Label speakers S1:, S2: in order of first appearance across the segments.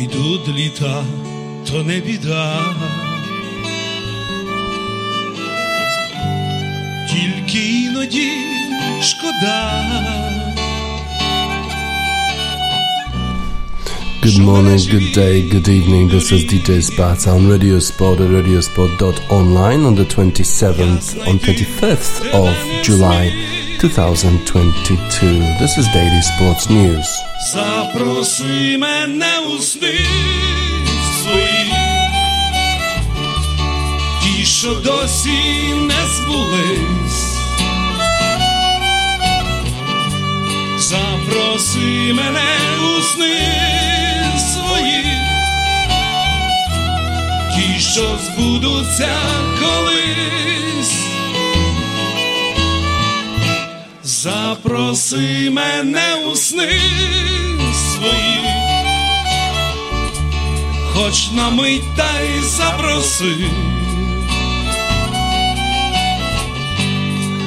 S1: Ідуть літа, то не біда. Тільки іноді шкода.
S2: Good morning, good day, good evening. This is DJ Spats on Radio Sport at radiosport.online on the 27th, on 25th of July 2022. This is Daily Sports News.
S1: Запроси мене у сни свої, ті, що досі не збулись. Запроси мене у сни свої, ті, що збудуться колись. Запроси мене у сни свої, хоч на мить та й запроси.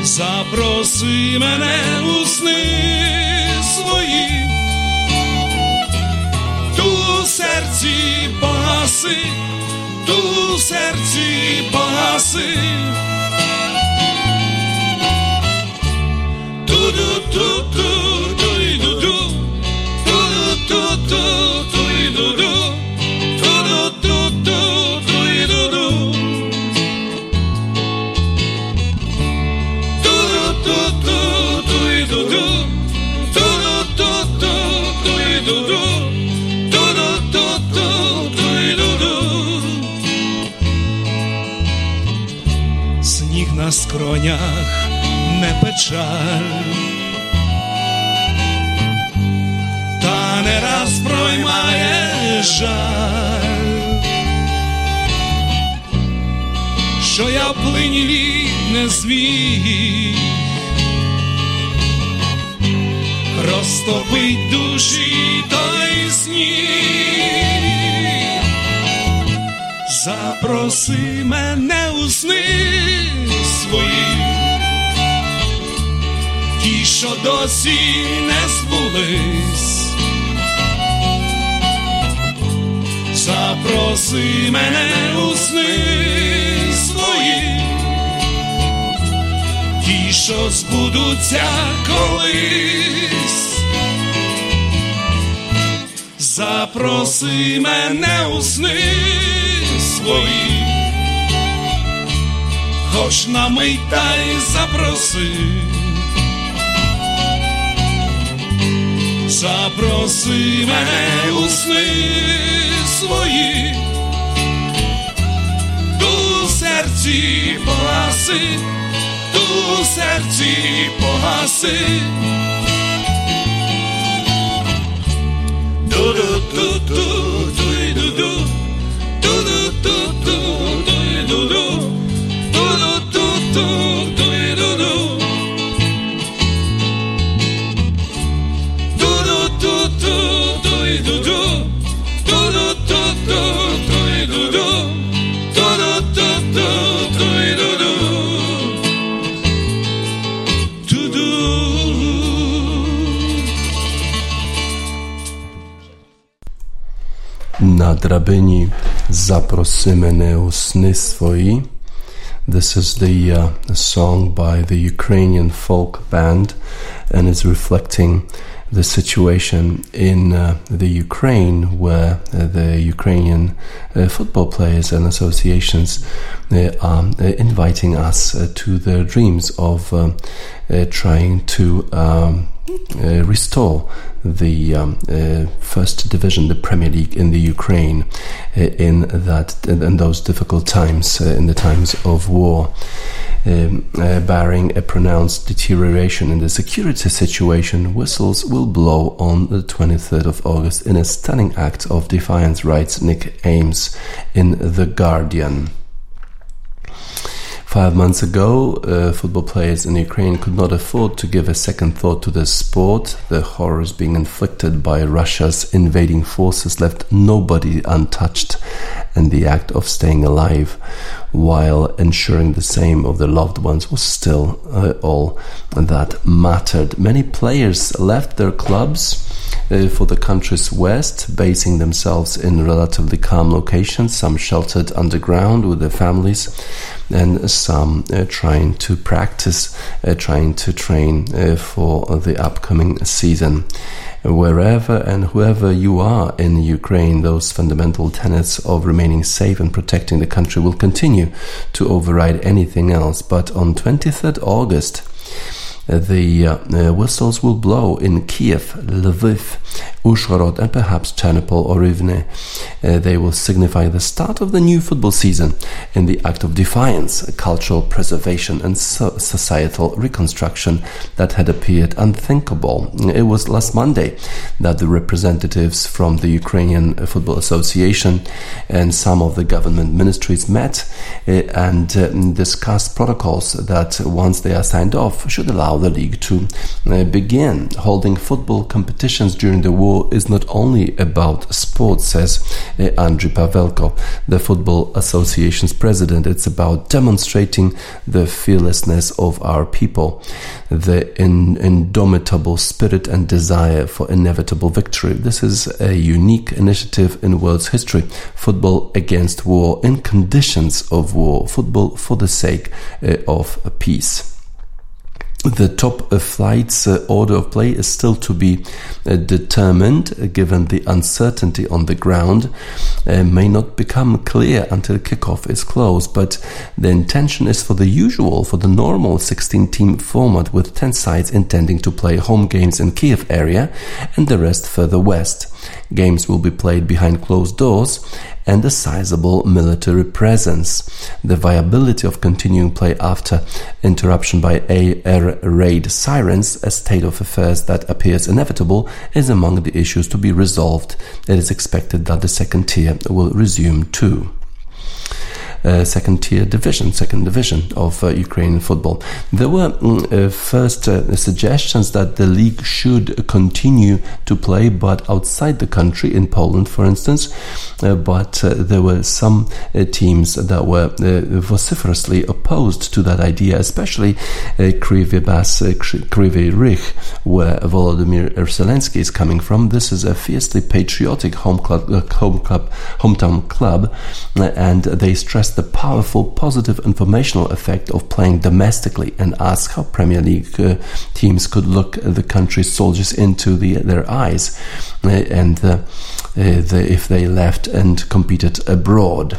S1: Запроси мене у сни свої, ту в серці погаси, ту в серці погаси. На скронях не печаль, та не раз проймає жаль, що я плині не зміг. Розтопить душі той сніг. Запроси мене у сни свої, ті, що досі не збулись. Запроси мене у сни свої, ті, що збудуться колись. Запроси мене у сни свої, хоч на мить та й запроси. Запроси мене у сни свої, ту серці погаси, ту серці погаси. Ду-ду-ду-ду, ду-ду-ду, ду-ду-ду-ду,
S2: Na drabinie zaprosi mnie u sny swoi. This is the uh, song by the Ukrainian folk band, and it's reflecting the situation in uh, the Ukraine, where uh, the Ukrainian uh, football players and associations uh, are uh, inviting us uh, to their dreams of um, trying to um, uh, restore the um, uh, first division, the Premier League in the Ukraine, uh, in that in those difficult times, uh, in the times of war, um, uh, barring a pronounced deterioration in the security situation, whistles will blow on the 23rd of August in a stunning act of defiance, writes Nick Ames in the Guardian. Five months ago, uh, football players in Ukraine could not afford to give a second thought to the sport. The horrors being inflicted by Russia's invading forces left nobody untouched, and the act of staying alive while ensuring the same of their loved ones was still uh, all that mattered. Many players left their clubs uh, for the country's west, basing themselves in relatively calm locations, some sheltered underground with their families, and some uh, trying to practice, uh, trying to train uh, for the upcoming season wherever and whoever you are in Ukraine, those fundamental tenets of remaining safe and protecting the country will continue to override anything else. But on 23rd August, the uh, whistles will blow in Kiev, Lviv, Uzhhorod, and perhaps Ternopil or Rivne. Uh, they will signify the start of the new football season in the act of defiance, cultural preservation, and so societal reconstruction that had appeared unthinkable. It was last Monday that the representatives from the Ukrainian Football Association and some of the government ministries met uh, and uh, discussed protocols that, once they are signed off, should allow allow the league to uh, begin. Holding football competitions during the war is not only about sports, says uh, Andriy Pavelko, the Football Association's president. It's about demonstrating the fearlessness of our people, the in, indomitable spirit and desire for inevitable victory. This is a unique initiative in world's history. Football against war in conditions of war. Football for the sake uh, of peace the top flight's uh, order of play is still to be uh, determined, uh, given the uncertainty on the ground. May not become clear until kickoff is closed, but the intention is for the usual, for the normal 16 team format with 10 sides intending to play home games in Kiev area and the rest further west. Games will be played behind closed doors and a sizable military presence. The viability of continuing play after interruption by air raid sirens, a state of affairs that appears inevitable, is among the issues to be resolved. It is expected that the second tier will resume too second tier division, second division of uh, Ukrainian football. There were mm, uh, first uh, suggestions that the league should continue to play, but outside the country, in Poland, for instance. Uh, but uh, there were some teams that were vociferously opposed to that idea, especially uh, Kryvyi Bas, Kryvyi Rih, where Volodymyr Zelensky is coming from. This is a fiercely patriotic home club, home club, hometown club, and they stress the powerful positive informational effect of playing domestically and ask how Premier League uh, teams could look the country's soldiers into the, their eyes uh, and uh, the, if they left and competed abroad.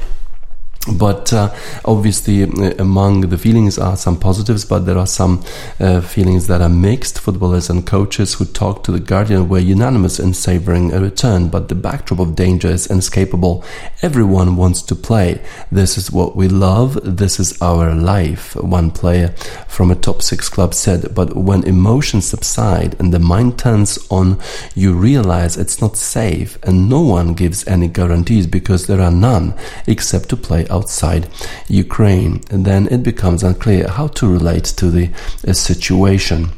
S2: But uh, obviously, uh, among the feelings are some positives, but there are some uh, feelings that are mixed. Footballers and coaches who talked to The Guardian were unanimous in savoring a return, but the backdrop of danger is inescapable. Everyone wants to play. This is what we love. This is our life. One player from a top six club said, but when emotions subside and the mind turns on, you realize it's not safe and no one gives any guarantees because there are none except to play outside Ukraine, then it becomes unclear how to relate to the uh, situation.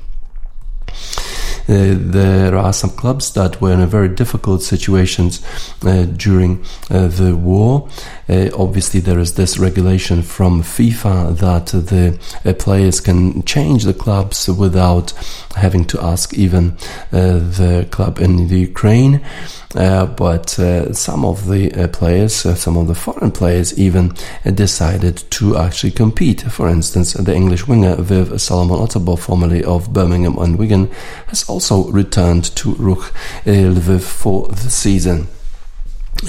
S2: Uh, there are some clubs that were in a very difficult situations uh, during uh, the war. Uh, obviously, there is this regulation from FIFA that the uh, players can change the clubs without having to ask even uh, the club in the Ukraine. But some of the players, some of the foreign players, even decided to actually compete. For instance, the English winger Viv Solomon Otabor, formerly of Birmingham and Wigan, has also returned to Rukh eh, Lviv for the season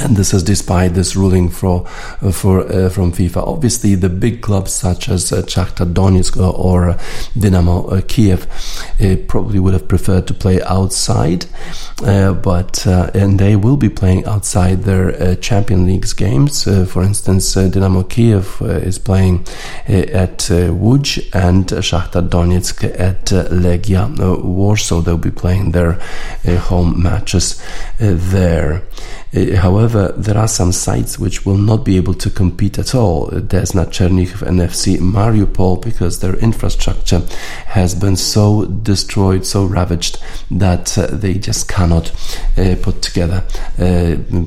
S2: and this is despite this ruling for uh, for uh, from FIFA. Obviously, the big clubs such as uh, Shakhtar Donetsk or uh, Dynamo uh, Kiev uh, probably would have preferred to play outside, but and they will be playing outside their Champion Leagues games. for instance, Dynamo Kiev is playing at Łódź and Shakhtar Donetsk at Legia Warsaw. They'll be playing their home matches there. However However, there are some sites which will not be able to compete at all. Eh, Desna Chernihiv and FC Mariupol because their infrastructure has been so destroyed, so ravaged that uh, they just cannot put together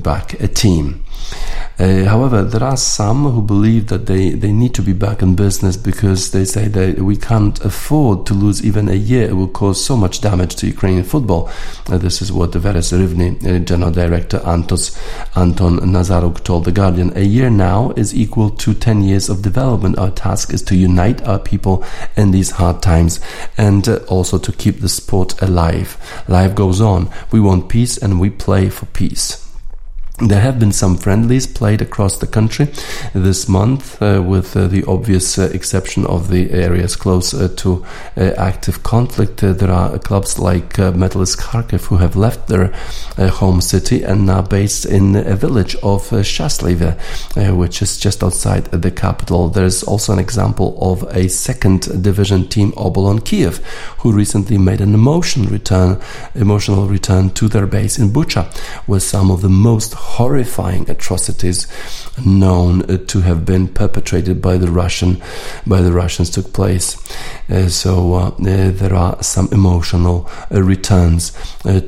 S2: back a team. Uh, however, there are some who believe that they, they need to be back in business because they say that we can't afford to lose even a year. It will cause so much damage to Ukrainian football. Uh, this is what the Veres Rivne uh, general director Antos Anton Nazaruk told The Guardian. A year now is equal to 10 years of development. Our task is to unite our people in these hard times and uh, also to keep the sport alive. Life goes on. We want peace and we play for peace. There have been some friendlies played across the country this month, uh, with uh, the obvious uh, exception of the areas close uh, to uh, active conflict. Uh, there are clubs like Metalist Kharkiv who have left their home city and are based in a village of Shaslive, which is just outside the capital. There's also an example of a second division team, Obolon Kiev, who recently made an emotional return, emotional return to their base in Bucha, with some of the most horrifying atrocities known uh, to have been perpetrated by the Russian by the Russians took place. Uh, so uh, there are some emotional returns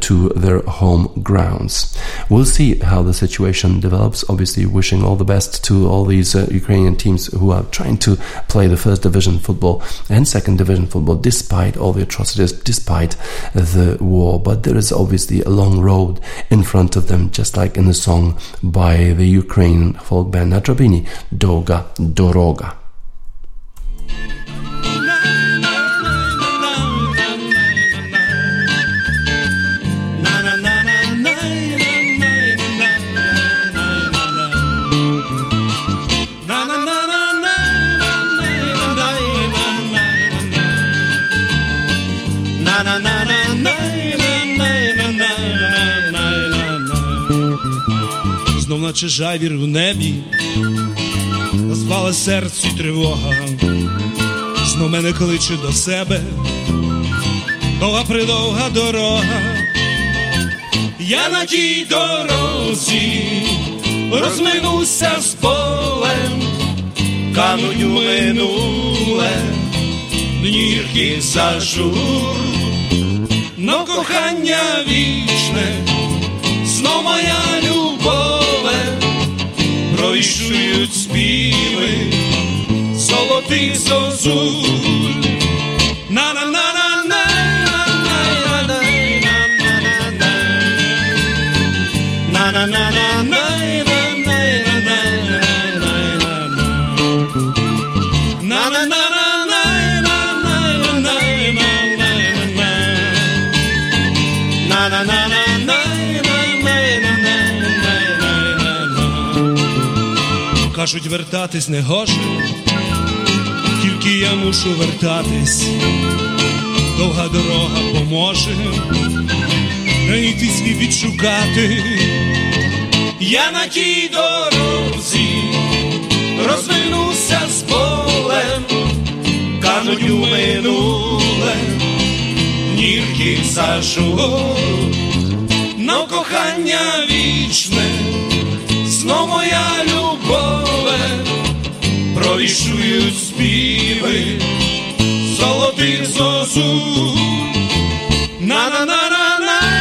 S2: to their home grounds. We'll see how the situation develops. Obviously, wishing all the best to all these Ukrainian teams who are trying to play the first division football and second division football despite all the atrocities, despite the war. But there is obviously a long road in front of them, just like in the song by the Ukrainian folk band Natrobini, Doga Doroga.
S1: Наче жавір в небі, назвала серцю тривога, знов мене кличе до себе, довга придовга дорога, я на тій дорозі розминуся з полем, кануть у минуле, днірки зажур, но кохання вічне, вішують співи, золотих зозу. Кажуть, вертатись не гоже, тільки я мушу вертатись, довга дорога поможе, знайти свій відшукати. Я на тій дорозі розвернуся з полем, кануть у минуле, нірки зажу, но кохання вічне, золотих зозуль. на на на на на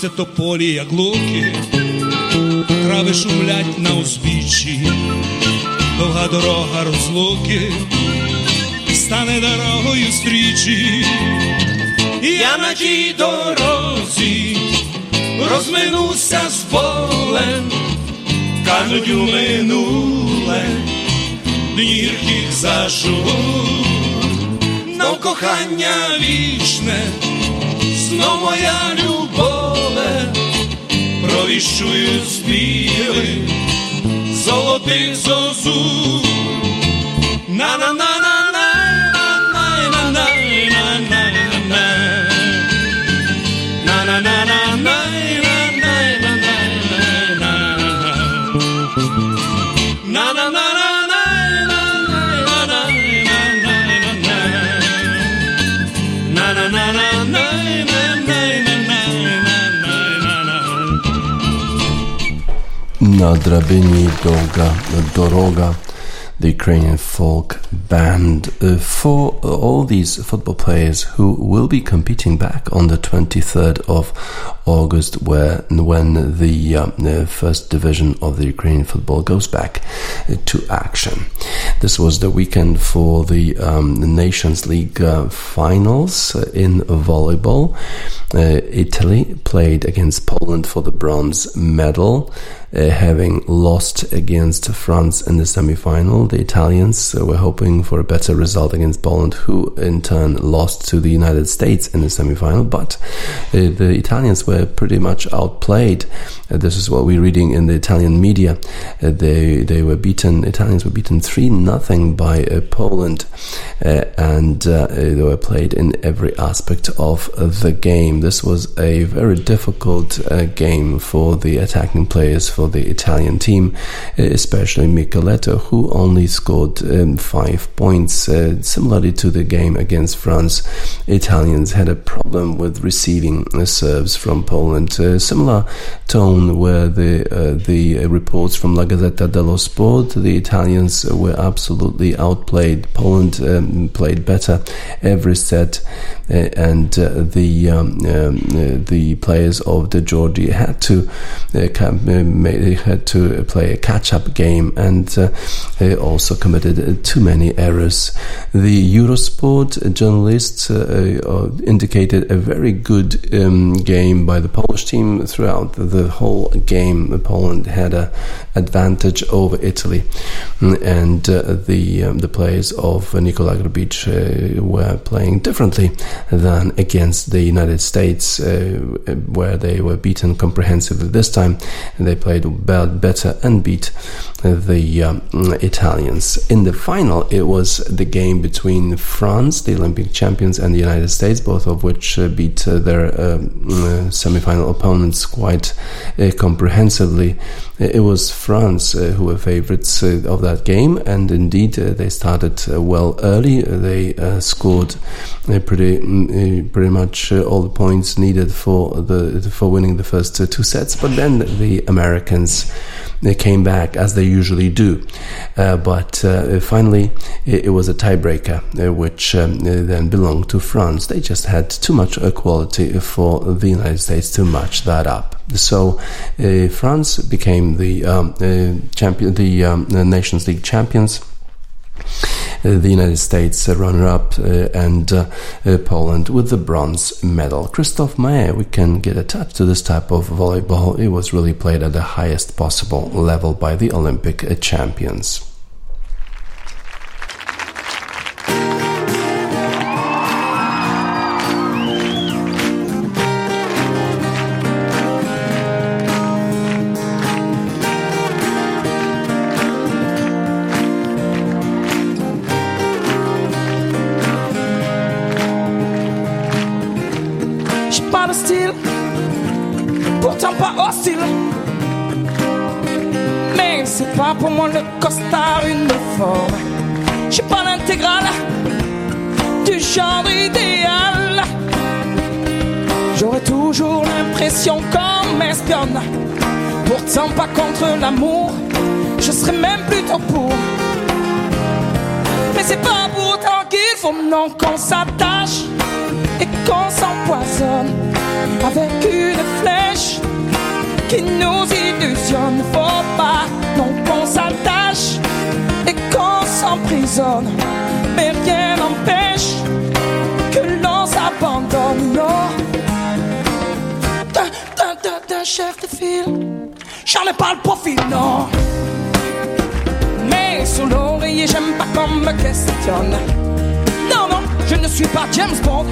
S1: Гнуться тополі, як луки, трави шумлять на узбіччі, довга дорога розлуки, стане дорогою стрічі, я на тій дорозі розминуся з полем, кажуть у минуле, днірких зашу, но кохання вічне, знов моя любов вишують з білих золотих зозу. На-на-на-на.
S2: Na drabini Doroga the Ukrainian folk band uh, for all these football players who will be competing back on the 23rd of August, where when the, uh, first division of the Ukrainian football goes back uh, to action. This was the weekend for the, um, the Nations League uh, finals in volleyball. Uh, Italy played against Poland for the bronze medal uh, having lost against France in the semi-final. The Italians were hoping for a better result against Poland, who in turn lost to the United States in the semi-final. But uh, the Italians were pretty much outplayed. Uh, this is what we're reading in the Italian media. Uh, they they were beaten. Italians were beaten three nothing by uh, Poland, and they were played in every aspect of the game. This was a very difficult game for the attacking players for the Italian team, especially Michieletto, who only scored um, five points. Uh, similarly to the game against France, Italians had a problem with receiving serves from Poland. Uh, similar tone were the uh, the reports from La Gazzetta dello Sport. The Italians were absolutely outplayed. Poland um, played better every set, uh, and uh, the um, um, uh, the players of De Giorgi had to had to play a catch-up game and uh, they also committed too many errors. The Eurosport journalists uh, uh, indicated a very good um, game by the Polish team throughout the whole game. Poland had an advantage over Italy, and uh, the um, the players of Nikola uh, were playing differently than against the United States, uh, where they were beaten comprehensively. This time, they played better and beat the um, Italians. In the final, it was the game between France, the Olympic champions, and the United States, both of which uh, beat uh, their um, uh, semi-final opponents quite Uh, comprehensively. Uh, it was France uh, who were favorites uh, of that game, and indeed uh, they started well early. They scored pretty mm, pretty much all the points needed for the for winning the first two sets, but then the Americans they came back as they usually do. Uh, but uh, finally, it, it, was a tiebreaker, uh, which um, then belonged to France. They just had too much quality for the United States to match that up. So uh, France became the um, uh, champion, the, um, the Nations League champions. Uh, the United States runner up, uh, and uh, Poland with the bronze medal. Christophe Maé, we can get attached to this type of volleyball. It was really played at the highest possible level by the Olympic champions.
S3: Mais rien n'empêche que l'on s'abandonne. Non, d'un chef de file, j'en ai pas le profil, non. Mais sous l'oreiller, j'aime pas qu'on me questionne. Non, non, je ne suis pas James Bond,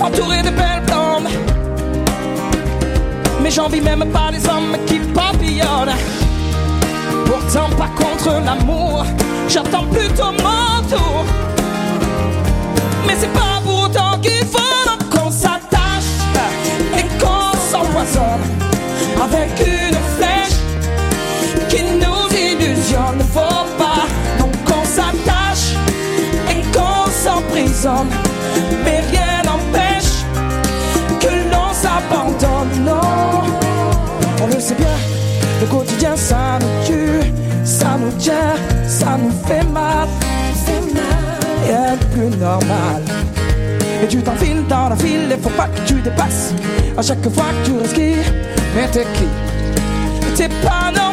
S3: entouré de belles blondes. Mais j'envie même pas les hommes qui papillonnent. Pourtant pas contre l'amour, j'attends plutôt mon tour. Mais c'est pas pour autant qu'il faut qu'on s'attache et qu'on s'empoisonne avec une flèche qui nous illusionne. Faut pas donc qu'on s'attache et qu'on s'emprisonne. Mais rien n'empêche que l'on s'abandonne. Non, on le sait bien Le quotidien, ça nous tue, ça nous tient, ça nous fait mal. Rien de plus normal. Et tu t'enfiles dans la file, il faut pas que tu dépasses. À chaque fois que tu respires, mais t'es qui? T'es pas normal.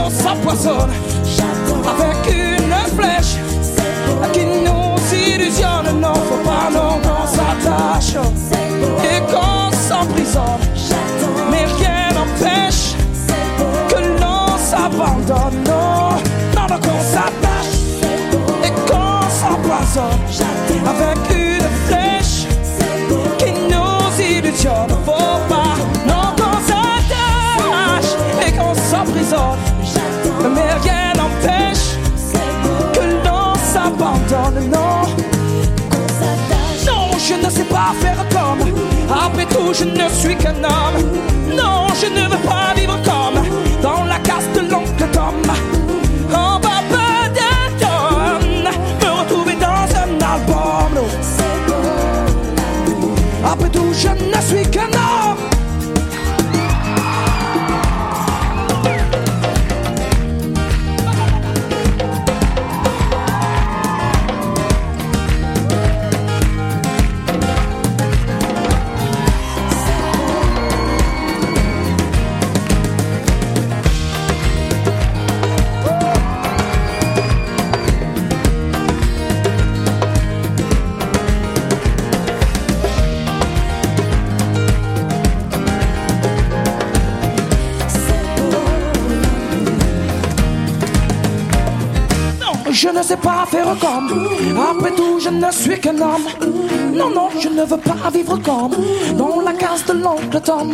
S3: L'on s'empoisonne avec une flèche qui nous illusionne. Non, faut pas non qu'on s'attache je ne suis qu'un homme. Non, je ne veux pas vivre comme je ne sais pas faire comme. Après tout, je ne suis qu'un homme. Non, non, je ne veux pas vivre comme dans la case de l'oncle Tom.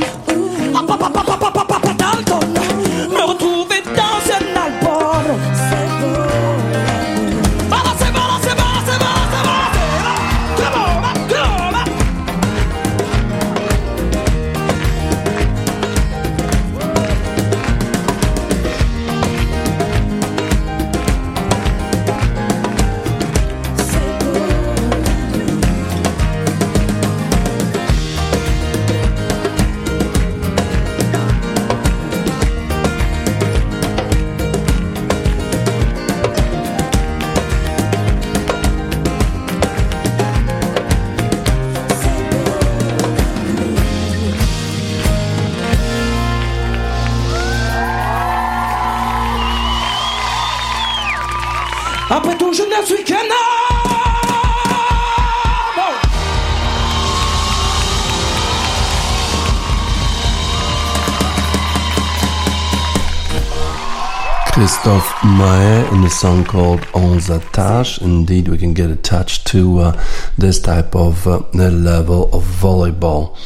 S2: Maé in a song called On s'attache. Indeed, we can get attached to uh, this type of uh, level of volleyball.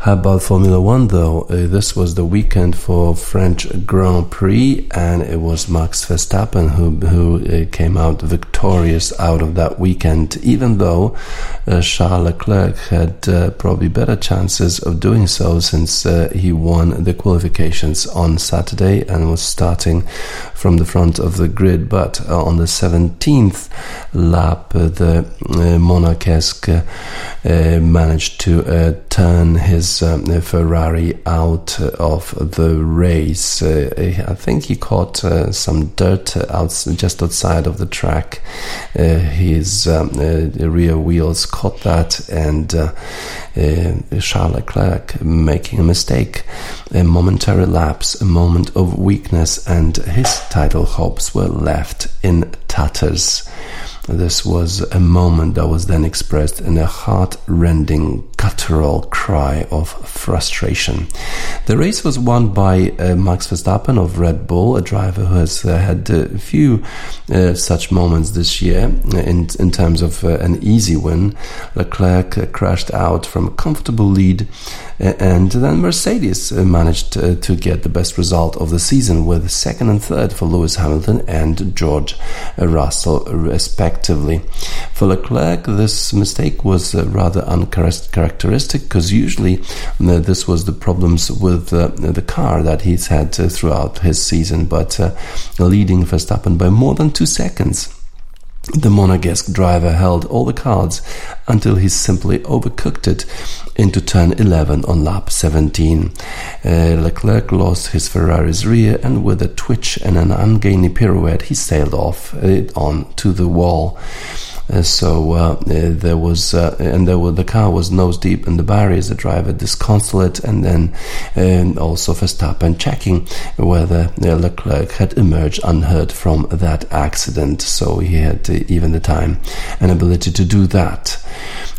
S2: How about Formula One though? Uh, this was the weekend for French Grand Prix, and it was Max Verstappen who who uh, came out victorious out of that weekend. Even though Charles Leclerc had uh, probably better chances of doing so, since uh, he won the qualifications on Saturday and was starting from the front of the grid. But uh, on the 17th lap, uh, the uh, uh, uh, managed to uh, turn his Ferrari out uh, of the race. Uh, I think he caught uh, some dirt outs just outside of the track. Uh, his um, uh, rear wheels caught that, and uh, uh, Charles Leclerc making a mistake, a momentary lapse, a moment of weakness, and his title hopes were left in tatters. This was a moment that was then expressed in a heart-rending guttural cry of frustration. The race was won by uh, Max Verstappen of Red Bull, a driver who has uh, had a few uh, such moments this year in, in terms of uh, an easy win. Leclerc uh, crashed out from a comfortable lead and then Mercedes uh, managed uh, to get the best result of the season with second and third for Lewis Hamilton and George Russell, respectively. For Leclerc, this mistake was uh, rather uncharacteristic because usually uh, this was the problems with uh, the car that he's had uh, throughout his season, but leading Verstappen by more than two seconds. The Monegasque driver held all the cards until he simply overcooked it into turn 11 on lap 17. Uh, Leclerc lost his Ferrari's rear and with a twitch and an ungainly pirouette he sailed off uh, on to the wall. Uh, so uh, uh, there was, and there were, the car was nose deep in the barriers. The driver disconsolate, and then um, also Verstappen checking whether Leclerc had emerged unhurt from that accident. So he had even the time and ability to do that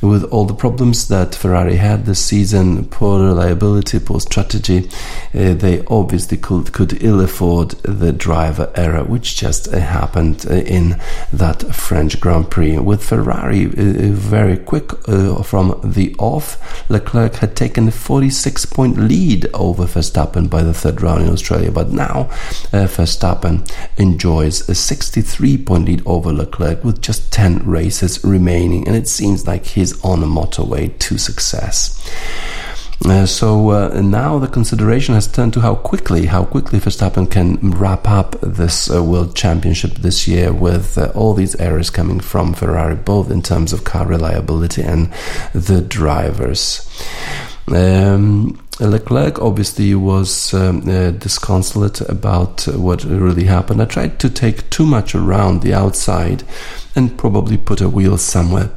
S2: with all the problems that Ferrari had this season, poor reliability, poor strategy, uh, they obviously could, could ill afford the driver error, which just uh, happened uh, in that French Grand Prix with Ferrari uh, uh, very quick uh, from the off. Leclerc had taken a 46 point lead over Verstappen by the third round in Australia, but now Verstappen enjoys a 63 point lead over Leclerc with just 10 races remaining, and it seems like he's on a motorway to success. Uh, so uh, now the consideration has turned to how quickly, how quickly Verstappen can wrap up this uh, World Championship this year with uh, all these errors coming from Ferrari, both in terms of car reliability and the drivers. Um, Leclerc obviously was um, uh, disconsolate about what really happened. I tried to take too much around the outside and probably put a wheel somewhere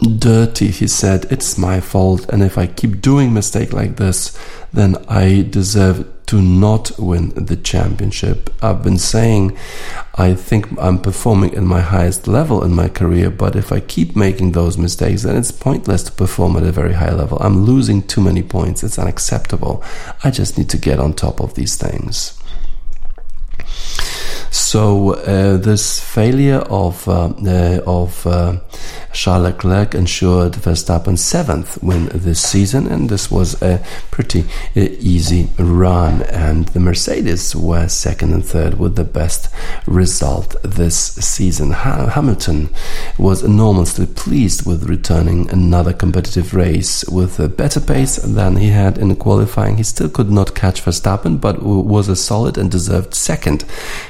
S2: dirty, he said. It's my fault, and if I keep doing mistake like this, then I deserve to not win the championship. I've been saying I think I'm performing at my highest level in my career, but if I keep making those mistakes, then it's pointless to perform at a very high level. I'm losing too many points. It's unacceptable. I just need to get on top of these things. So uh, this failure of uh, uh, of uh, Charles Leclerc ensured Verstappen seventh win this season, and this was a pretty uh, easy run. And the Mercedes were second and third with the best result this season. Ha- Hamilton was enormously pleased with returning another competitive race with a better pace than he had in qualifying. He still could not catch Verstappen, but was a solid and deserved second.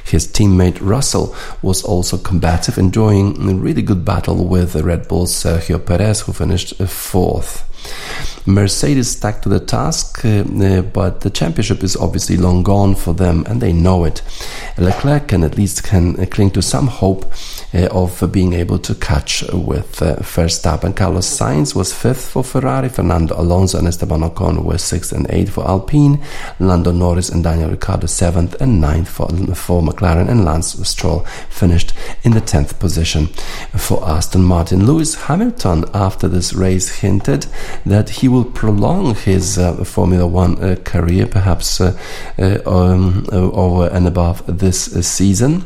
S2: His teammate Russell was also combative, enjoying a really good battle with the Red Bull's Sergio Perez, who finished fourth. Mercedes stuck to the task, uh, uh, but the championship is obviously long gone for them, and they know it. Leclerc can at least can uh, cling to some hope of being able to catch with uh, Verstappen. Carlos Sainz was fifth for Ferrari. Fernando Alonso and Esteban Ocon were sixth and eighth for Alpine. Lando Norris and Daniel Ricciardo seventh and ninth for, for McLaren, and Lance Stroll finished in the tenth position for Aston Martin. Lewis Hamilton, after this race, hinted that he will prolong his uh, Formula One uh, career, perhaps uh, um, over and above this season.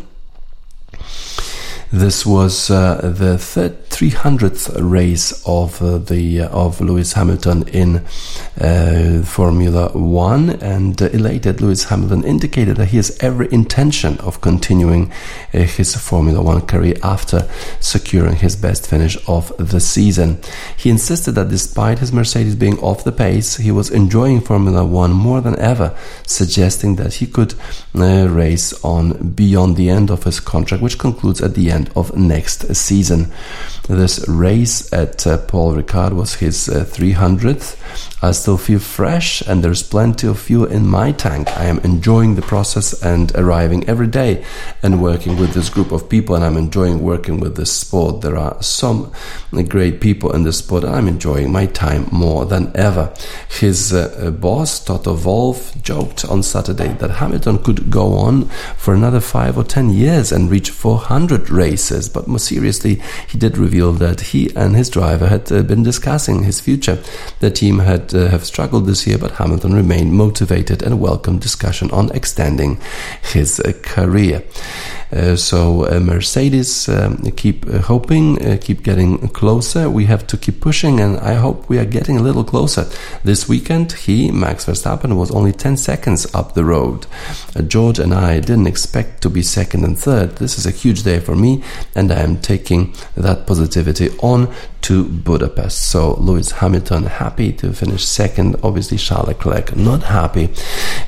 S2: This was the 300th race of uh, the uh, of Lewis Hamilton in uh, Formula One, and uh, elated Lewis Hamilton indicated that he has every intention of continuing uh, his Formula One career after securing his best finish of the season. He insisted that despite his Mercedes being off the pace, he was enjoying Formula One more than ever, suggesting that he could race on beyond the end of his contract, which concludes at the end of next season. This race at uh, Paul Ricard was his uh, 300th. I still feel fresh and there's plenty of fuel in my tank. I am enjoying the process and arriving every day and working with this group of people, and I'm enjoying working with this sport. There are some great people in this sport, and I'm enjoying my time more than ever. His uh, boss, Toto Wolff, joked on Saturday that Hamilton could go on for another five or ten years and reach 400 races, but more seriously, he did revealed that he and his driver had uh, been discussing his future. The team had uh, have struggled this year, but Hamilton remained motivated and welcomed discussion on extending his uh, career. So Mercedes um, keep hoping, keep getting closer. We have to keep pushing, and I hope we are getting a little closer. This weekend, he, Max Verstappen, was only 10 seconds up the road. George and I didn't expect to be second and third. This is a huge day for me, and I am taking that positivity on to Budapest. So Lewis Hamilton happy to finish second. Obviously, Charles Leclerc not happy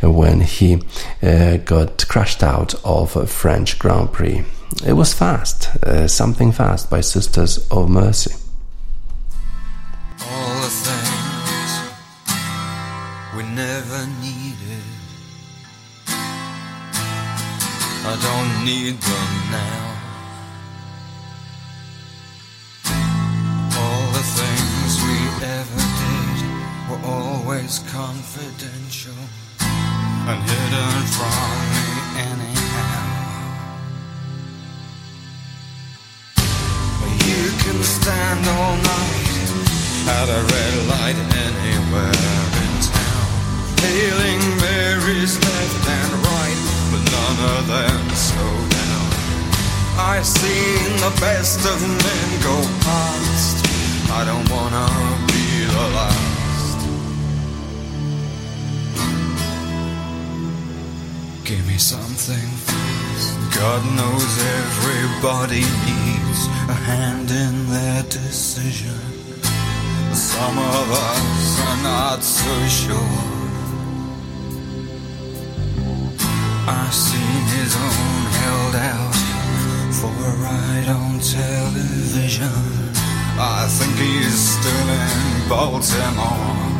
S2: when he uh, got crashed out of a French Grand Prix. It was fast, uh, something fast by Sisters of Mercy.
S1: All the things we never needed, I don't need them now. Always confidential and hidden from me anyhow. You can stand all night at a red light anywhere in town, hailing Mary's left and right, but none of them slow down. I've seen the best of men go past. I don't wanna be the Give me something God knows everybody needs a hand in their decision. Some of us are not so sure. I've seen his own held out for a ride on television. I think he's still in Baltimore.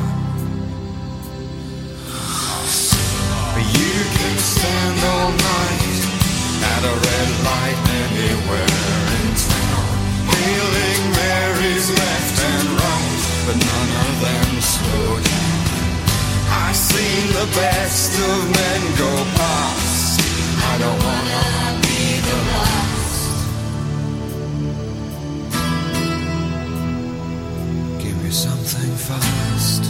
S1: You can stand all night at a red light anywhere in town, hailing Mary's left and right, but none of them slow down. I've seen the best of men go past. I don't wanna be the last. Give me something fast.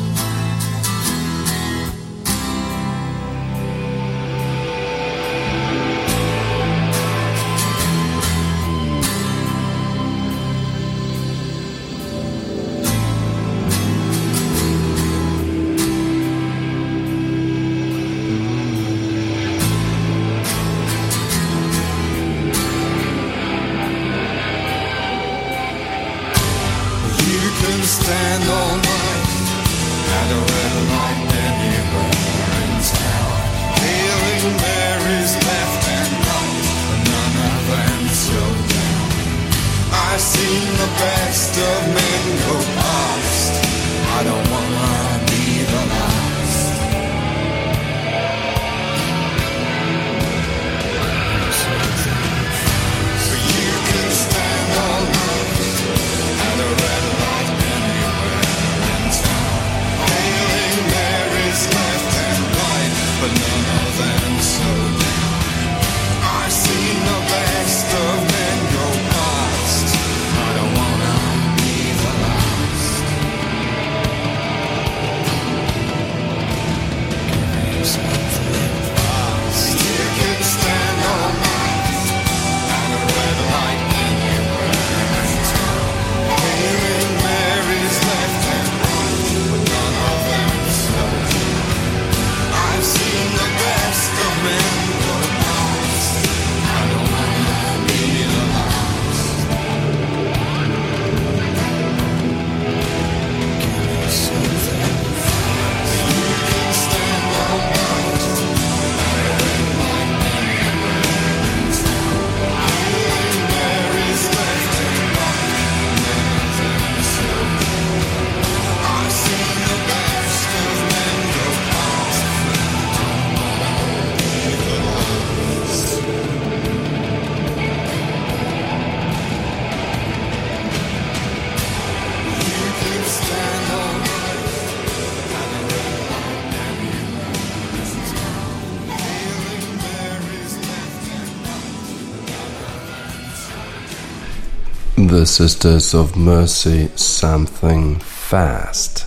S2: Sisters of Mercy something fast.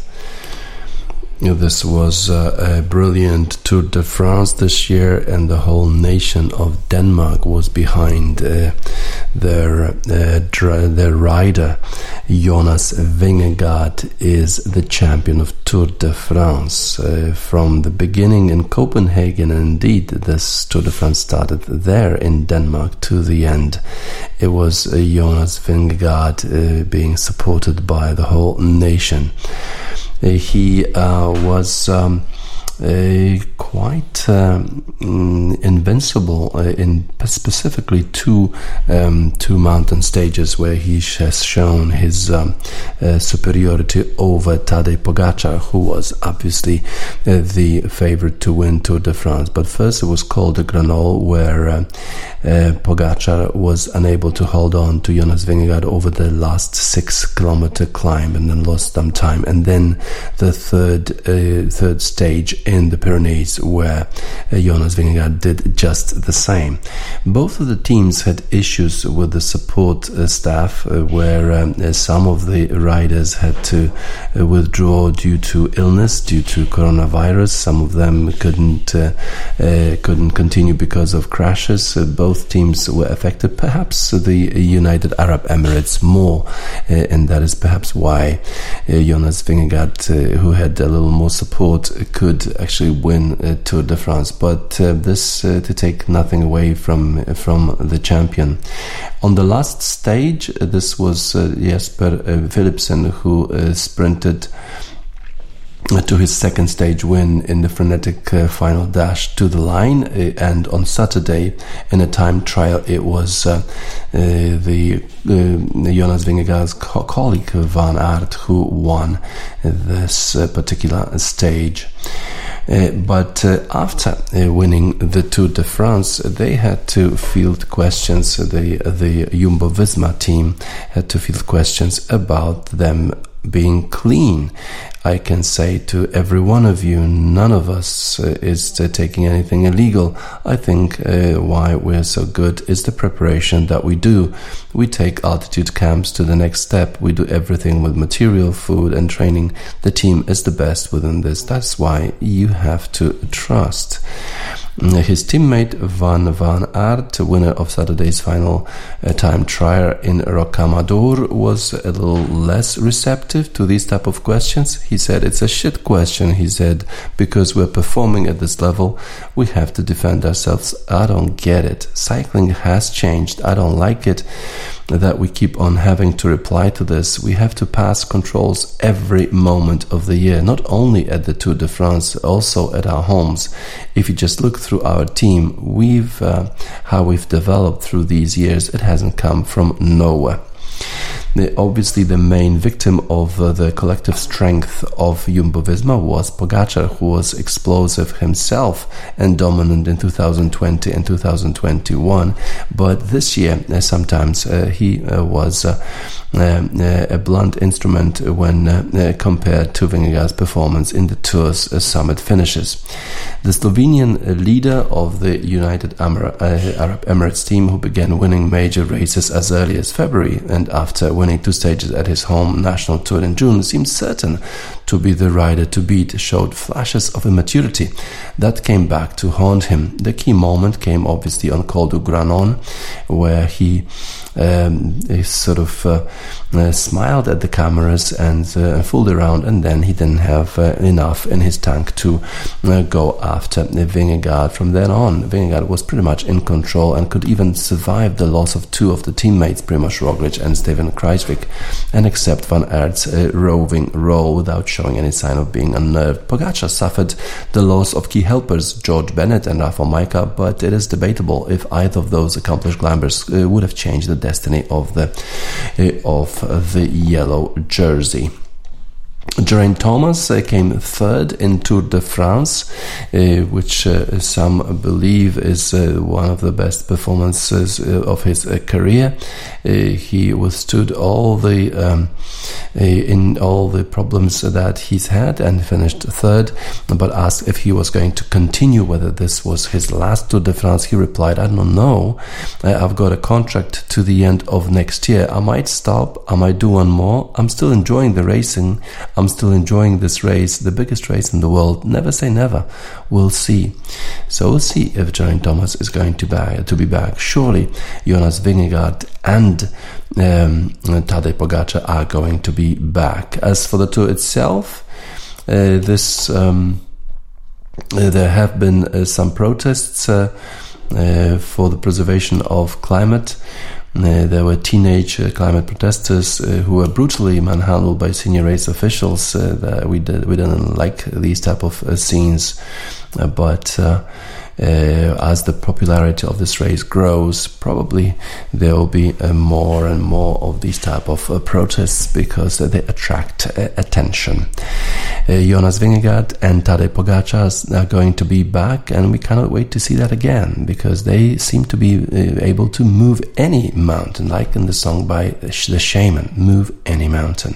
S2: This was uh, a brilliant Tour de France this year, and the whole nation of Denmark was behind uh, their uh, their rider. Jonas Vingegaard is the champion of Tour de France uh, from the beginning in Copenhagen. And indeed, this Tour de France started there in Denmark to the end. It was uh, Jonas Vingegaard uh, being supported by the whole nation. Uh, he uh, was um, quite um, mm, invincible uh, in specifically two um, two mountain stages where he has shown his um, uh, superiority over Tadej Pogacar, who was obviously uh, the favorite to win Tour de France. But first, it was called the Granon, where Pogacar was unable to hold on to Jonas Vingegaard over the last six kilometer climb and then lost some time. And then the third third stage in the Pyrenees, where uh, Jonas Vingegaard did just the same. Both of the teams had issues with the support uh, staff, uh, where um, some of the riders had to withdraw due to illness, due to coronavirus. Some of them couldn't couldn't continue because of crashes. both teams were affected. Perhaps the United Arab Emirates more, and that is perhaps why Jonas Vingegaard, who had a little more support, could actually win uh, Tour de France. But uh, this uh, to take nothing away from from the champion. On the last stage, this was Jasper Philipsen who sprinted to his second stage win in the frenetic uh, final dash to the line. Uh, and on Saturday, in a time trial, it was uh, the Jonas Vingegaard's co- colleague Van Aert who won this particular stage. Uh, but uh, after uh, winning the Tour de France, they had to field questions. The the Jumbo Visma team had to field questions about them being clean. I can say to every one of you, none of us uh, is uh, taking anything illegal. I think uh, why we're so good is the preparation that we do. We take altitude camps to the next step. We do everything with material, food, and training. The team is the best within this. That's why you have to trust. His teammate Van Van Aert, winner of Saturday's final uh, time trial in Rocamadour, was a little less receptive to these type of questions. He said it's a shit question. He said because we're performing at this level, we have to defend ourselves. I don't get it. Cycling has changed. I don't like it that we keep on having to reply to this. We have to pass controls every moment of the year, not only at the Tour de France, also at our homes. If you just look through our team, we've uh, how we've developed through these years, it hasn't come from nowhere. Obviously, the main victim of uh, the collective strength of Jumbo Visma was Pogacar, who was explosive himself and dominant in 2020 and 2021. But this year, uh, sometimes uh, he uh, was uh, uh, a blunt instrument when uh, compared to Vingegaard's performance in the Tour's summit finishes. The Slovenian leader of the United Arab Emirates team, who began winning major races as early as February and after winning two stages at his home national tour in June, seemed certain to be the rider to beat, showed flashes of immaturity that came back to haunt him. The key moment came obviously on Col du Granon, where he um, he sort of uh, uh, smiled at the cameras and uh, fooled around, and then he didn't have uh, enough in his tank to go after Vingegaard. From then on, Vingegaard was pretty much in control and could even survive the loss of two of the teammates, Primoz Roglic and Steven Kruijswijk, and accept Van Aert's roving role without showing any sign of being unnerved. Pogacar suffered the loss of key helpers, George Bennett and Rafał Majka, but it is debatable if either of those accomplished climbers would have changed the destiny of the uh, of the yellow jersey.
S4: Geraint Thomas uh, came third in Tour de France, uh, which uh, some believe is uh, one of the best performances uh, of his uh, career. he withstood all the um, in all the problems that he's had and finished third. But asked if he was going to continue, whether this was his last Tour de France, he replied, "I don't know. I've got a contract to the end of next year. I might stop. I might do one more. I'm still enjoying the racing. I'm still enjoying this race, the biggest race in the world. Never say never. We'll see. So we'll see if Geraint Thomas is going to, back, to be back. Surely Jonas Vingegaard and um, Tadej Pogacar are going to be back. As for the tour itself, uh, this um, uh, there have been uh, some protests uh, uh, for the preservation of climate. Uh, there were teenage uh, climate protesters uh, who were brutally manhandled by senior race officials. that we did, we didn't like these type of scenes, but uh, as the popularity of this race grows, probably there will be uh, more and more of these type of uh, protests because they attract uh, attention. Uh, Jonas Vingegaard and Tadej Pogacar are going to be back, and we cannot wait to see that again because they seem to be uh, able to move any mountain, like in the song by the Shaman, "Move Any Mountain."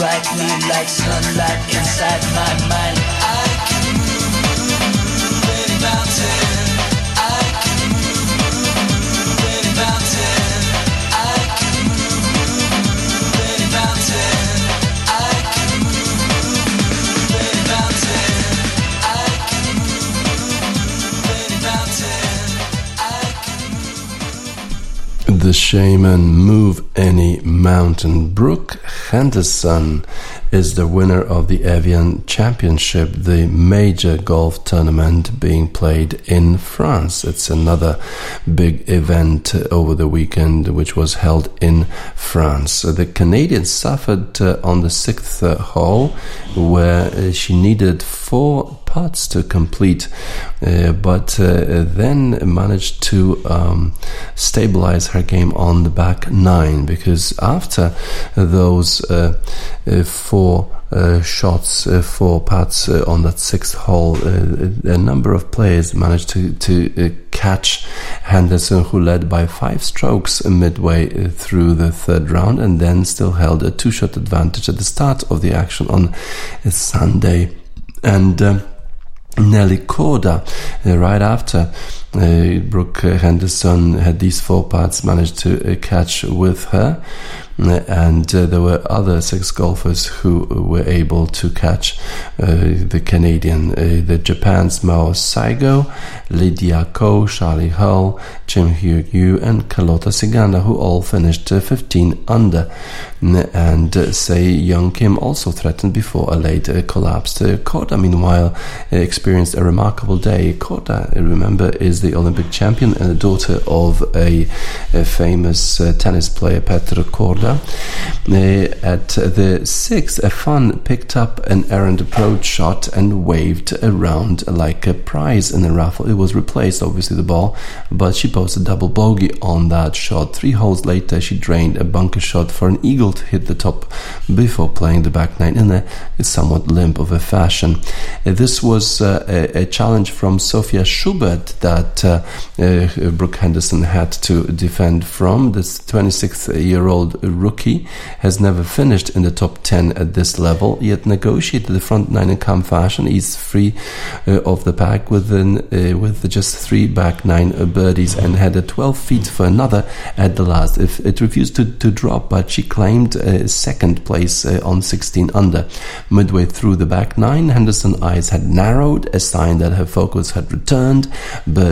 S4: brightly like sunlight inside my mind. I can move, move, move any mountain.
S2: The shaman move any mountain brook Henderson is the winner of the Evian Championship, the major golf tournament being played in France. It's another big event over the weekend, which was held in France. The Canadian suffered uh, on the sixth uh, hole, where uh, she needed four parts to complete, uh, but uh, then managed to um, stabilize her game on the back nine because after those uh, four uh, shots, uh, four putts uh, on that sixth hole. a number of players managed to to catch Henderson, who led by five strokes midway through the third round, and then still held a two-shot advantage at the start of the action on Sunday. And Nelly Korda, uh, right after Brooke Henderson had these four parts managed to uh, catch with her and uh, there were other six golfers who were able to catch uh, the Canadian, uh, the Japan's Mao Saigo, Lydia Ko, Charley Hull, Jim Hugh Yu, and Carlota Ciganda, who all finished 15 under. And uh, Sei Young Kim also threatened before a late uh, collapse. Uh, Korda, meanwhile, experienced a remarkable day. Korda, remember, is the Olympic champion and the daughter of a, a famous tennis player, Petr Korda uh, at the sixth, a fan picked up an errant approach shot and waved around like a prize in a raffle. It was replaced, obviously, the ball, but she posted double bogey on that shot. Three holes later, she drained a bunker shot for an eagle to hit the top before playing the back nine in a somewhat limp of a fashion. Uh, this was uh, a, a, challenge from Sophia Schubert that uh, uh, Brooke Henderson had to defend from. This 26 year old rookie, has never finished in the top 10 at this level, yet negotiated the front nine in calm fashion. He's free uh, of the pack within, uh, with just three back nine birdies and had a 12 feet for another at the last. If it refused to, to drop, but she claimed second place on 16 under. Midway through the back nine, Henderson eyes had narrowed, a sign that her focus had returned.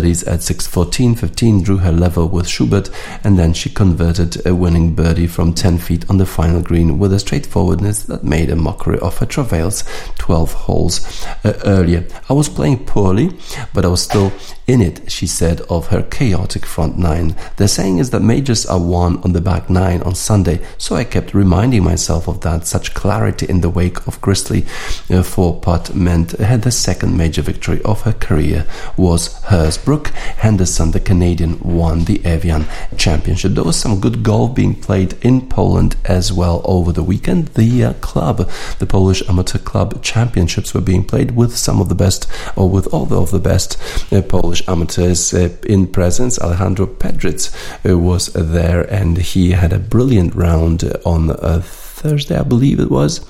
S2: Birdies at 6, 14, 15 drew her level with Schubert, and then she converted a winning birdie from 10 feet on the final green with a straightforwardness that made a mockery of her travails 12 holes uh, earlier. I was playing poorly, but I was still in it, she said of her chaotic front nine. The saying is that majors are won on the back nine on Sunday, so I kept reminding myself of that. Such clarity in the wake of grisly uh, four putt meant had the second major victory of her career was hers. Brooke Henderson, the Canadian, won the Evian Championship. There was some good golf being played in Poland as well over the weekend. The uh, club, the Polish Amateur Club Championships, were being played with some of the best, or with all of the best uh, Polish amateurs uh, in presence. Alejandro Pedric uh, was there and he had a brilliant round on uh, Thursday, I believe it was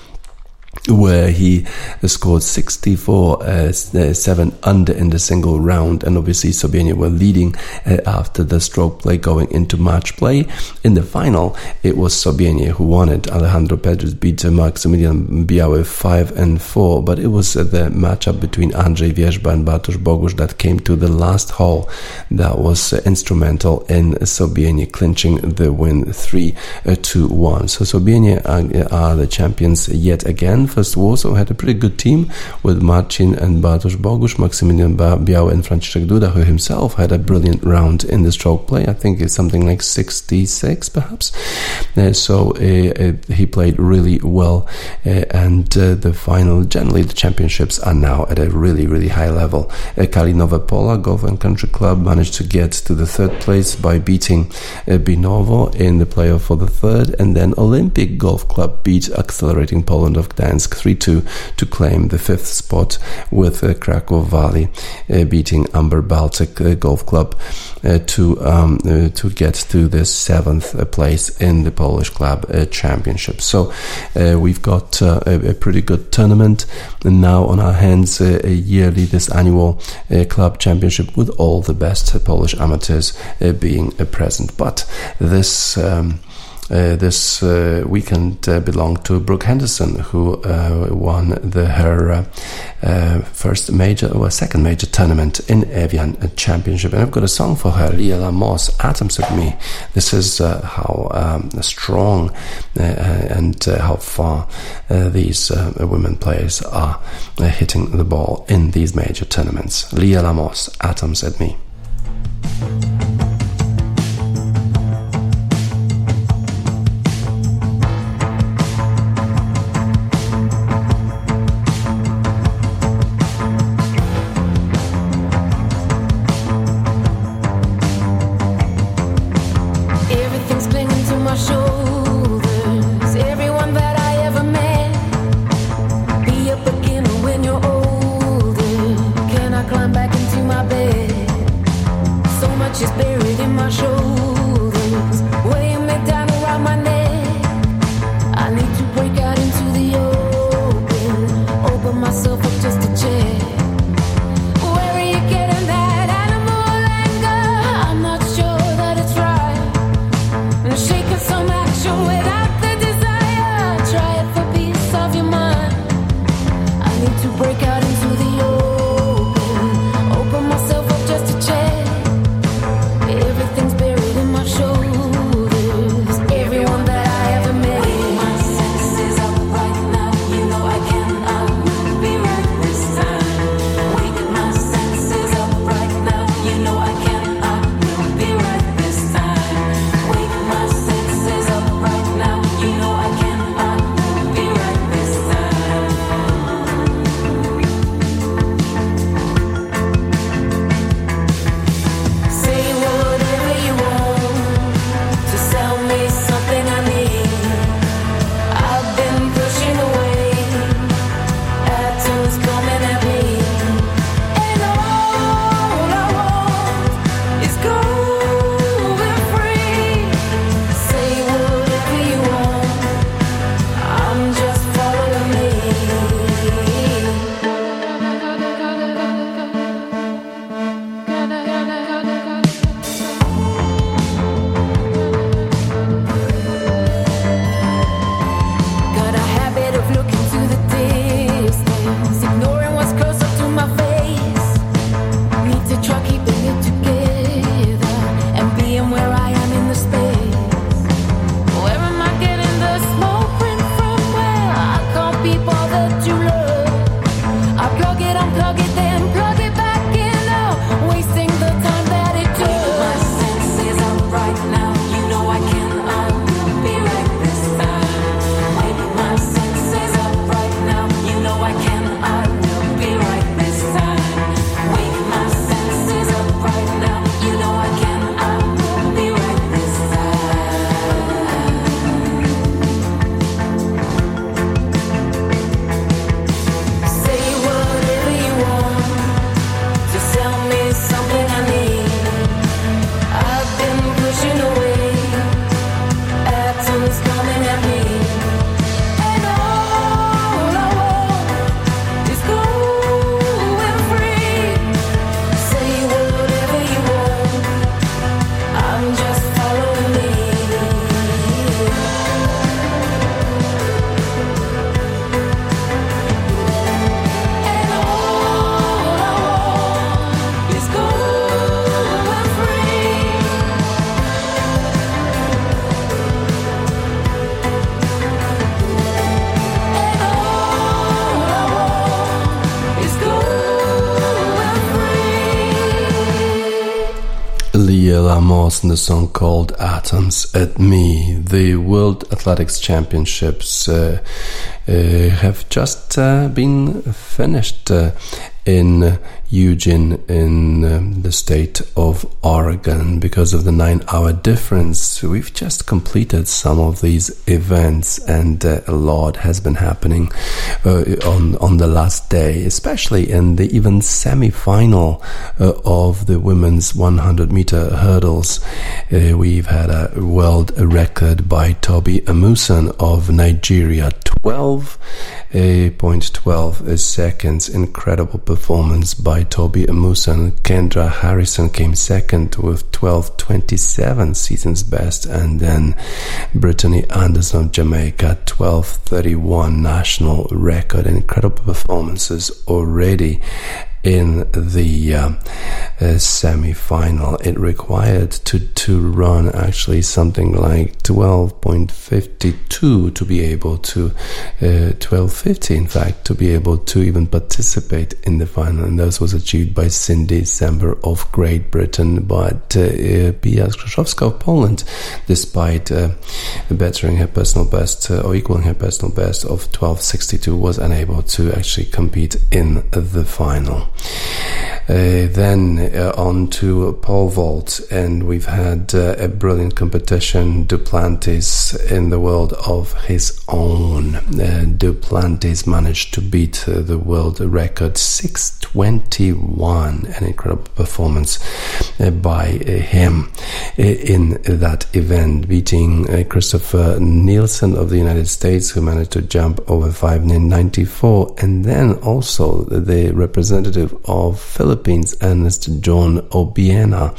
S2: where he scored 64 uh, 7 under in the single round. And obviously Sobienie were leading uh, after the stroke play going into match play. In the final it was Sobienie who won it. Alejandro Pedric beat Maximilian Biały 5 and 4 but it was uh, the matchup between Andrzej Wierzba and Bartosz Bogusz that came to the last hole that was uh, instrumental in Sobienie clinching the win 3 uh, to 1 so Sobienie are, are the champions yet again First Warsaw had a pretty good team with Marcin and Bartosz Bogusz, Maximilian Biały and Franciszek Duda, who himself had a brilliant round in the stroke play. I think it's something like 66 perhaps. Uh, so uh, uh, he played really well uh, and uh, the final, generally the championships are now at a really, really high level. Uh, Kalinowe Pola Golf and Country Club managed to get to the third place by beating Binowo in the playoff for the third and then Olympic Golf Club beat Accelerating Poland of Gdańsk Gdańsk 3 2 to claim the fifth spot, with uh, Krakow Valley uh, beating Amber Baltic uh, Golf Club to um, to get to the seventh place in the Polish Club Championship. So we've got a, a, pretty good tournament and now on our hands a yearly, this annual club championship with all the best Polish amateurs being present. But this um,
S5: uh, this uh, weekend uh, belonged to Brooke Henderson, who uh, won the, her uh, first major or second major tournament in Evian Championship. And I've got a song for her, Liela Moss, Atoms of Me. This is how um, strong and how far these women players are hitting the ball in these major tournaments. Liela Moss, Atoms at Me. And the song called Atoms at Me. The World Athletics Championships uh, uh, have just uh, been finished uh, in Eugene in um, the state of Oregon because of the nine hour difference. We've just completed some of these events and uh, a lot has been happening uh, on, on the last day, especially in the even semi final uh, of the women's 100 meter hurdles. Uh, we've had a world record by Tobi Amusan of Nigeria.
S2: 12.12 seconds. Incredible performance by Tobi Amusan. Kendra Harrison came second with 12.27 season's best, and then Britany Anderson of Jamaica 12.31 national record. Incredible performances already in the uh, uh, semi-final. It required to to run actually something like 12.52 to be able to uh, 12.50 in fact to be able to even participate in the final, and this was achieved by Cindy Sember of Great Britain, but uh, uh Pia Skrzyszowska of Poland, despite uh, bettering her personal best uh, or equaling her personal best of 12.62, was unable to actually compete in the final. Uh, then uh, on to pole vault, and we've had uh, a brilliant competition. Duplantis in the world of his own. Uh, Duplantis managed to beat uh, the world record 621, an incredible performance by him in that event, beating Christopher Nilsen of the United States, who managed to jump over 594, and then also the representative of Philippines, Ernest John Obiena,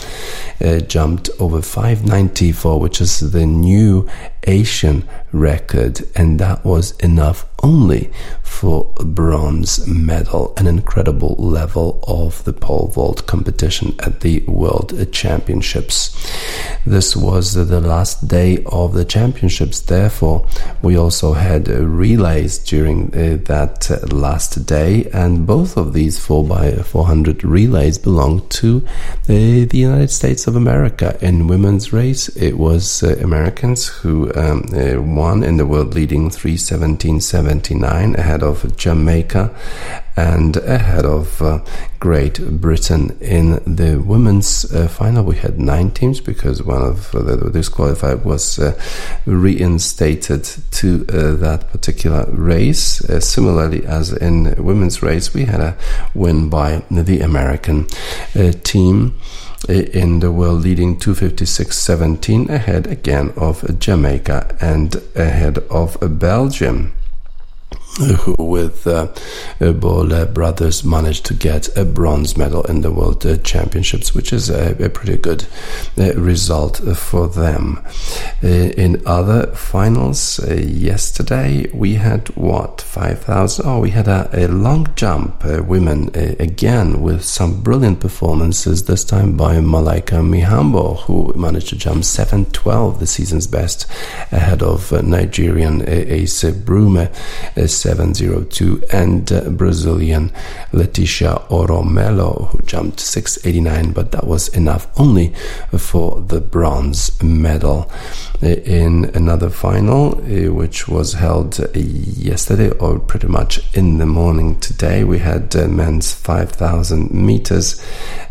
S2: uh, jumped over 594, which is the new Asian record, and that was enough only for a bronze medal, an incredible level of the pole vault competition at the World Championships. This was the last day of the championships, therefore, we also had relays during uh, that last day, and both of these 4x400 relays belong to the, the United States of America. In women's race, it was uh, Americans who um, uh, won in the world leading 317.79 ahead of Jamaica and ahead of uh, Great Britain. In the women's uh, final, we had nine teams because one of the disqualified was uh, reinstated to uh, that particular race. Uh, similarly, as in women's race, we had a win by the American team in the world leading 256.17 ahead again of Jamaica and ahead of Belgium who with uh, Borlée brothers managed to get a bronze medal in the World uh, Championships, which is a, a pretty good uh, result for them. Uh, in other finals, uh, yesterday we had what 5,000? Oh, we had a, a long jump uh, women again with some brilliant performances. This time by Malaika Mihambo, who managed to jump 712, the season's best, ahead of Nigerian Ese Brume. 702 and uh, Brazilian Leticia Oro Melo who jumped 689 but that was enough only for the bronze medal. In another final uh, which was held yesterday or pretty much in the morning today we had uh, men's 5000 meters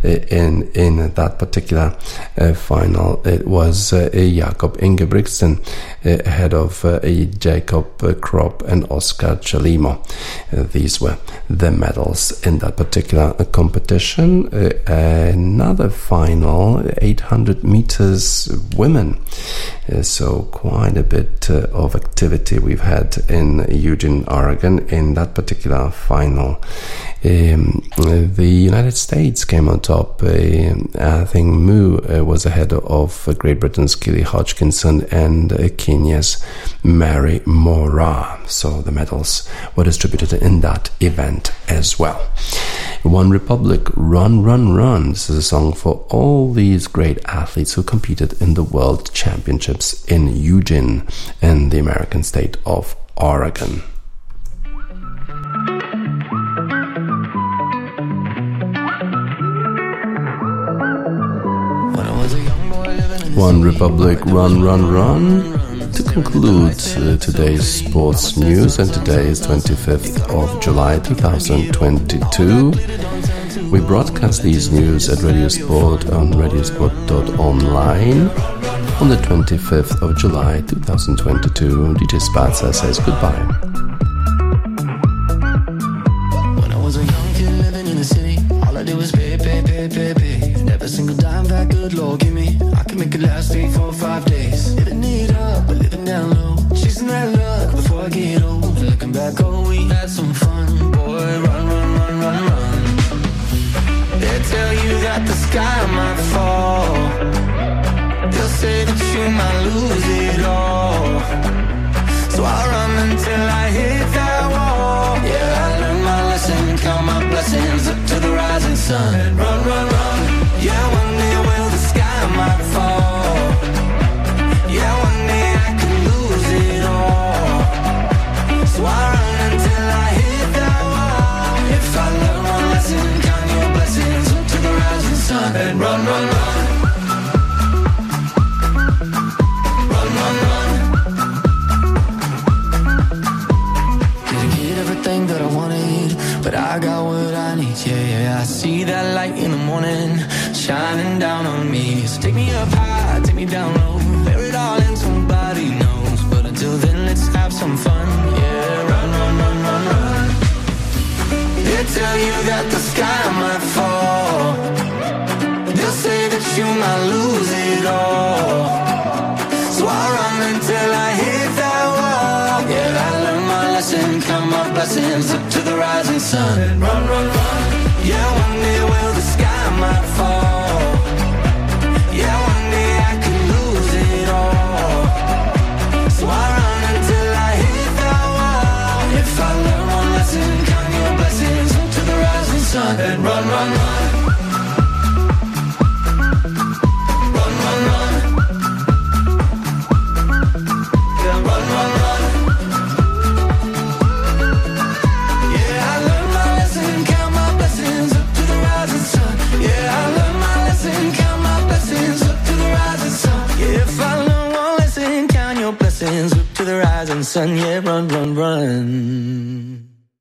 S2: uh, in in that particular uh, final. It was uh, Jakob Ingebrigtsen ahead of Jacob Krop and Oscar Chelimo. Uh, these were the medals in that particular competition. Uh, another final, 800 meters women. Uh, so quite a bit of activity we've had in Eugene, Oregon in that particular final. Um, the United States came on top. Uh, I think Mu uh, was ahead of Great Britain's Keely Hodgkinson and uh, Kenya's Mary Moraa. So the medals were distributed in that event as well. One Republic, Run, Run, Run. This is a song for all these great athletes who competed in the World Championships in Eugene in the American state of Oregon. One Republic, run, run, run. To conclude uh, today's sports news, and today is 25th of July 2022. We broadcast these news at Radio Sport on radiosport.online on the 25th of July 2022. DJ Spatza says goodbye.
S6: Lord give me, make it last three, four, five days. Living it up, but living down low. Chasing that luck before I get old. Looking back, oh, we had some fun. Boy, run, run, run, run, run. They tell you that the sky might fall. See that light in the morning shining down on me. So take me up high, take me down low, bear it all and somebody knows. But until then, let's have some fun. Yeah, run, run, run, run, run. They tell you that the sky might fall. They'll say that you might lose it all. So I run until I hit that wall. Yeah, I learned my lesson, count my blessings up to the rising sun. Run, run, run. And run, run. Run,